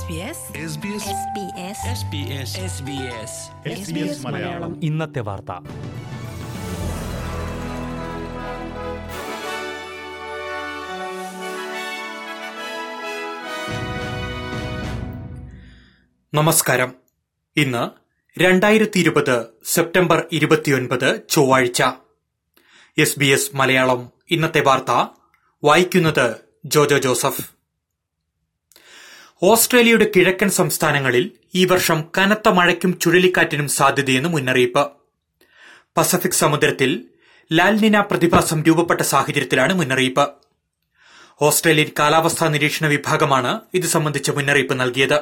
SBS Malayalam. ഇന്നത്തെ വാർത്ത. നമസ്കാരം. ഇന്ന് രണ്ടായിരത്തി ഇരുപത് സെപ്റ്റംബർ ഇരുപത്തിയൊൻപത് ചൊവ്വാഴ്ച. S B S Malayalam. ഇന്നത്തെ വാർത്ത വായിക്കുന്നത് ജോജോ ജോസഫ്. ഓസ്ട്രേലിയയുടെ കിഴക്കൻ സംസ്ഥാനങ്ങളിൽ ഈ വർഷം കനത്ത മഴയ്ക്കും ചുഴലിക്കാറ്റിനും സാധ്യതയെന്ന് മുന്നറിയിപ്പ്. പസഫിക് സമുദ്രത്തിൽ ലാൽനിന പ്രതിഭാസം രൂപപ്പെട്ട സാഹചര്യത്തിലാണ് മുന്നറിയിപ്പ്. ഓസ്ട്രേലിയൻ കാലാവസ്ഥാ നിരീക്ഷണ വിഭാഗമാണ് ഇത് സംബന്ധിച്ച മുന്നറിയിപ്പ് നൽകിയത്.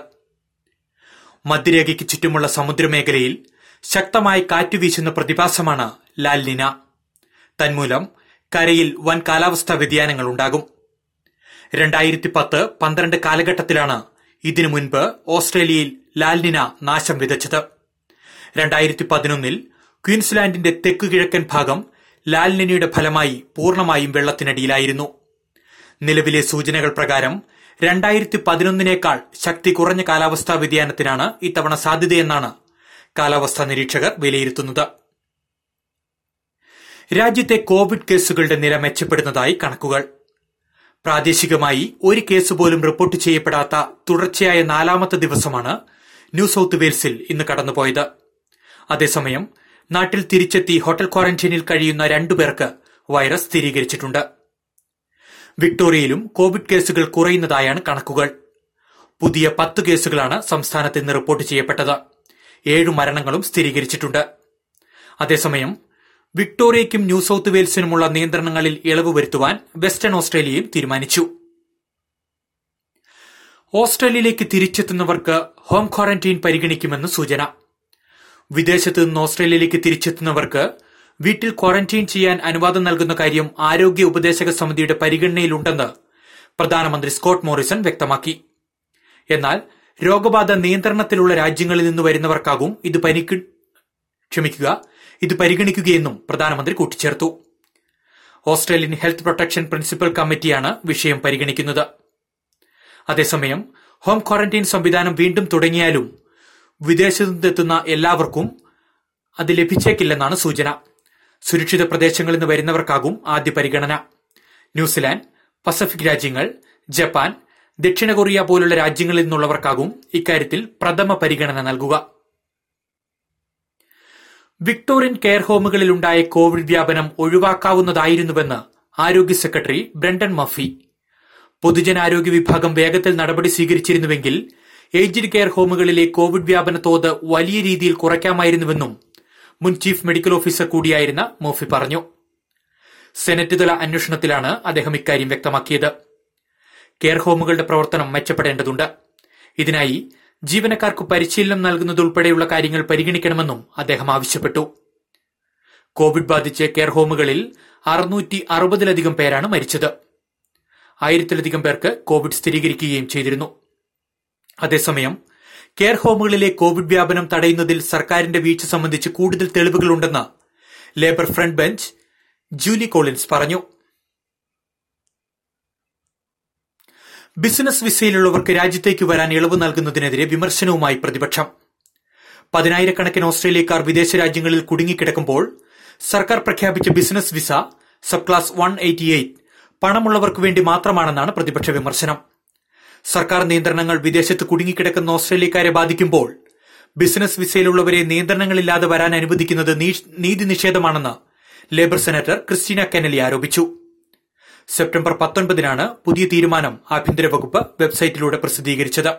മധ്യരേഖയ്ക്ക് ചുറ്റുമുള്ള സമുദ്രമേഖലയിൽ ശക്തമായി കാറ്റ് വീശുന്ന പ്രതിഭാസമാണ് ലാൽനിന തന്മൂലം കരയിൽ വൻ കാലാവസ്ഥാ വ്യതിയാനങ്ങൾ ഉണ്ടാകും രണ്ടായിരത്തി പത്ത് പന്ത്രണ്ട് കാലഘട്ടത്തിലാണ് ഇതിനു മുൻപ് ഓസ്ട്രേലിയയിൽ ലാൽനിന നാശം വിതച്ചത്. രണ്ടായിരത്തി പതിനൊന്നിൽ ക്വീൻസ്ലാൻഡിന്റെ തെക്കു കിഴക്കൻ ഭാഗം ലാൽനിനയുടെ ഫലമായി പൂർണമായും വെള്ളത്തിനടിയിലായിരുന്നു. നിലവിലെ സൂചനകൾ പ്രകാരം രണ്ടായിരത്തി പതിനൊന്നിനേക്കാൾ ശക്തി കുറഞ്ഞ കാലാവസ്ഥാ വ്യതിയാനത്തിനാണ് ഇത്തവണ സാധ്യതയെന്നാണ് കാലാവസ്ഥാ നിരീക്ഷകർ വിലയിരുത്തുന്നത്. രാജ്യത്തെ കോവിഡ് കേസുകളുടെ നില മെച്ചപ്പെടുന്നതായി കണക്കുകൾ. പ്രാദേശികമായി ഒരു കേസ് പോലും റിപ്പോർട്ട് ചെയ്യപ്പെടാത്ത തുടർച്ചയായ നാലാമത്തെ ദിവസമാണ് ന്യൂ സൌത്ത് വെയിൽസിൽ ഇന്ന് കടന്നുപോയത്. അതേസമയം നാട്ടിൽ തിരിച്ചെത്തി ഹോട്ടൽ ക്വാറന്റീനിൽ കഴിയുന്ന രണ്ടുപേർക്ക് വൈറസ് സ്ഥിരീകരിച്ചിട്ടുണ്ട്. വിക്ടോറിയയിലും കോവിഡ് കേസുകൾ കുറയുന്നതായാണ് കണക്കുകൾ. പുതിയ പത്ത് കേസുകളാണ് സംസ്ഥാനത്ത് ഇന്ന് റിപ്പോർട്ട് ചെയ്യപ്പെട്ടത്. ഏഴ് മരണങ്ങളും സ്ഥിരീകരിച്ചിട്ടുണ്ട്. അതേസമയം വിക്ടോറിയയ്ക്കും ന്യൂ സൌത്ത് വെയിൽസിനുമുള്ള നിയന്ത്രണങ്ങളിൽ ഇളവ് വരുത്തുവാൻ വെസ്റ്റേൺ ഓസ്ട്രേലിയയും തീരുമാനിച്ചു. ഓസ്ട്രേലിയയിലേക്ക് തിരിച്ചെത്തുന്നവർക്ക് ഹോം ക്വാറന്റൈൻ പരിഗണിക്കുമെന്ന് സൂചന. വിദേശത്ത് നിന്ന് ഓസ്ട്രേലിയയിലേക്ക് തിരിച്ചെത്തുന്നവർക്ക് വീട്ടിൽ ക്വാറന്റൈൻ ചെയ്യാൻ അനുവാദം നൽകുന്ന കാര്യം ആരോഗ്യ ഉപദേശക സമിതിയുടെ പരിഗണനയിലുണ്ടെന്ന് പ്രധാനമന്ത്രി സ്കോട്ട് മോറിസൺ വ്യക്തമാക്കി. എന്നാൽ രോഗബാധ നിയന്ത്രണത്തിലുള്ള രാജ്യങ്ങളിൽ നിന്ന് വരുന്നവർക്കാകും ഇത് പരിക്ക് ക്ഷമിക്കുക ഇത് പരിഗണിക്കുകയെന്നും പ്രധാനമന്ത്രി കൂട്ടിച്ചേർത്തു. ഓസ്ട്രേലിയൻ ഹെൽത്ത് പ്രൊട്ടക്ഷൻ പ്രിൻസിപ്പൽ കമ്മിറ്റിയാണ് വിഷയം പരിഗണിക്കുന്നത്. അതേസമയം ഹോം ക്വാറന്റൈൻ സംവിധാനം വീണ്ടും തുടങ്ങിയാലും വിദേശത്തു നിന്നെത്തുന്ന എല്ലാവർക്കും അത് ലഭിച്ചേക്കില്ലെന്നാണ് സൂചന. സുരക്ഷിത പ്രദേശങ്ങളിൽ നിന്ന് വരുന്നവർക്കാകും ആദ്യ പരിഗണന. ന്യൂസിലാൻഡ് പസഫിക് രാജ്യങ്ങൾ ജപ്പാൻ ദക്ഷിണ കൊറിയ പോലുള്ള രാജ്യങ്ങളിൽ നിന്നുള്ളവർക്കാകും ഇക്കാര്യത്തിൽ പ്രഥമ പരിഗണന നൽകുക. വിക്ടോറിയൻ കെയർ ഹോമുകളിലുണ്ടായ കോവിഡ് വ്യാപനം ഒഴിവാക്കാവുന്നതായിരുന്നുവെന്ന് ആരോഗ്യ സെക്രട്ടറി ബ്രണ്ടൻ മഫി. പൊതുജനാരോഗ്യ വിഭാഗം വേഗത്തിൽ നടപടി സ്വീകരിച്ചിരുന്നുവെങ്കിൽ ഏജ്ഡ് കെയർ ഹോമുകളിലെ കോവിഡ് വ്യാപന തോത് വലിയ രീതിയിൽ കുറയ്ക്കാമായിരുന്നുവെന്നും മുൻ ചീഫ് മെഡിക്കൽ ഓഫീസർ കൂടിയായിരുന്ന മോഫി പറഞ്ഞു. സെനറ്റ് തല അന്വേഷണത്തിലാണ് അദ്ദേഹം ഇക്കാര്യം വ്യക്തമാക്കിയത്. കെയർ ഹോമുകളുടെ പ്രവർത്തനം മെച്ചപ്പെടേണ്ടതുണ്ട്. ഇതിനായി ജീവനക്കാർക്ക് പരിശീലനം നൽകുന്നതുൾപ്പെടെയുള്ള കാര്യങ്ങൾ പരിഗണിക്കണമെന്നും അദ്ദേഹം ആവശ്യപ്പെട്ടു. കോവിഡ് ബാധിച്ച് കെയർ ഹോമുകളിൽ അറുന്നൂറ്റി അറുപതിലധികം പേരാണ് മരിച്ചത്. ആയിരത്തിലധികം പേർക്ക് കോവിഡ് സ്ഥിരീകരിക്കുകയും ചെയ്തിരുന്നു. അതേസമയം കെയർ ഹോമുകളിലെ കോവിഡ് വ്യാപനം തടയുന്നതിൽ സർക്കാരിന്റെ വീഴ്ച സംബന്ധിച്ച് കൂടുതൽ തെളിവുകളുണ്ടെന്ന് Labor front bench Julie Collins പറഞ്ഞു. ബിസിനസ് വിസയിലുള്ളവർക്ക് രാജ്യത്തേക്ക് വരാൻ ഇളവ് നൽകുന്നതിനെതിരെ വിമർശനവുമായി പ്രതിപക്ഷം. പതിനായിരക്കണക്കിന് ഓസ്ട്രേലിയക്കാർ വിദേശ രാജ്യങ്ങളിൽ കുടുങ്ങിക്കിടക്കുമ്പോൾ സർക്കാർ പ്രഖ്യാപിച്ച business visa subclass one പണമുള്ളവർക്ക് വേണ്ടി മാത്രമാണെന്നാണ് പ്രതിപക്ഷ വിമർശനം. സർക്കാർ നിയന്ത്രണങ്ങൾ വിദേശത്ത് കുടുങ്ങിക്കിടക്കുന്ന ഓസ്ട്രേലിയക്കാരെ ബാധിക്കുമ്പോൾ ബിസിനസ് വിസയിലുള്ളവരെ നിയന്ത്രണങ്ങളില്ലാതെ വരാൻ അനുവദിക്കുന്നത് നീതി നിഷേധമാണെന്ന് ലേബർ സെനറ്റർ ക്രിസ്റ്റീന കെനലി ആരോപിച്ചു. സെപ്റ്റംബർ പത്തൊൻപതിനാണ് പുതിയ തീരുമാനം ആഭ്യന്തര വകുപ്പ് വെബ്സൈറ്റിലൂടെ പ്രസിദ്ധീകരിച്ചത്.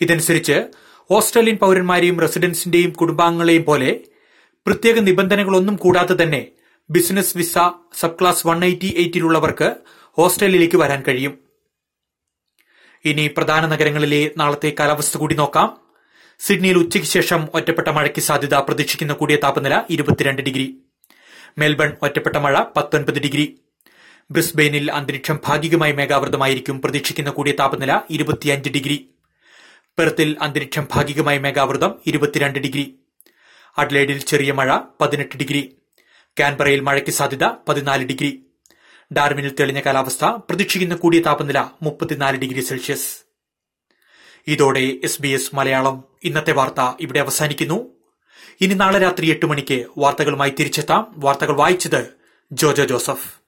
ഇതനുസരിച്ച് ഓസ്ട്രേലിയൻ പൌരന്മാരെയും റെസിഡൻസിന്റെയും കുടുംബാംഗങ്ങളെയും പോലെ പ്രത്യേക നിബന്ധനകളൊന്നും കൂടാതെ തന്നെ business visa subclass one eighty എയ്റ്റിലുള്ളവർക്ക് ഓസ്ട്രേലിയയിലേക്ക് വരാൻ കഴിയും. ഇനി പ്രധാന നഗരങ്ങളിലെ നാളത്തെ കാലാവസ്ഥ കൂടി നോക്കാം. സിഡ്നിയിൽ ഉച്ചയ്ക്ക് ശേഷം ഒറ്റപ്പെട്ട മഴയ്ക്ക് സാധ്യത പ്രതീക്ഷിക്കുന്ന കൂടിയ താപനില ഇരുപത്തിരണ്ട് ഡിഗ്രി. മെൽബൺ ഒറ്റപ്പെട്ട മഴ പത്തൊൻപത് ഡിഗ്രി. ബ്രിസ്ബെയിനിൽ അന്തരീക്ഷം ഭാഗികമായി മേഘാവൃതമായിരിക്കും പ്രതീക്ഷിക്കുന്ന കൂടിയ താപനില ഇരുപത്തിയഞ്ച് ഡിഗ്രി. പെർത്തിൽ അന്തരീക്ഷം ഭാഗികമായി മേഘാവൃതം ഇരുപത്തിരണ്ട് ഡിഗ്രി. അഡ്ലേഡിൽ ചെറിയ മഴ പതിനെട്ട് ഡിഗ്രി. കാൻബറയിൽ മഴയ്ക്ക് സാധ്യത പതിനാല് ഡിഗ്രി. ഡാർവിനിൽ തെളിഞ്ഞ കാലാവസ്ഥ പ്രതീക്ഷിക്കുന്ന കൂടിയ താപനില മുപ്പത്തിനാല് ഡിഗ്രി സെൽഷ്യസ്. ഇതോടെ എസ് ബി എസ് മലയാളം. ഇന്നത്തെ വാർത്ത ഇവിടെ അവസാനിക്കുന്നു. ഇനി നാളെ രാത്രി എട്ട് മണിക്ക് വാർത്തകളുമായി തിരിച്ചെത്താം. വാർത്തകൾ വായിച്ചത് ജോജോ ജോസഫ്.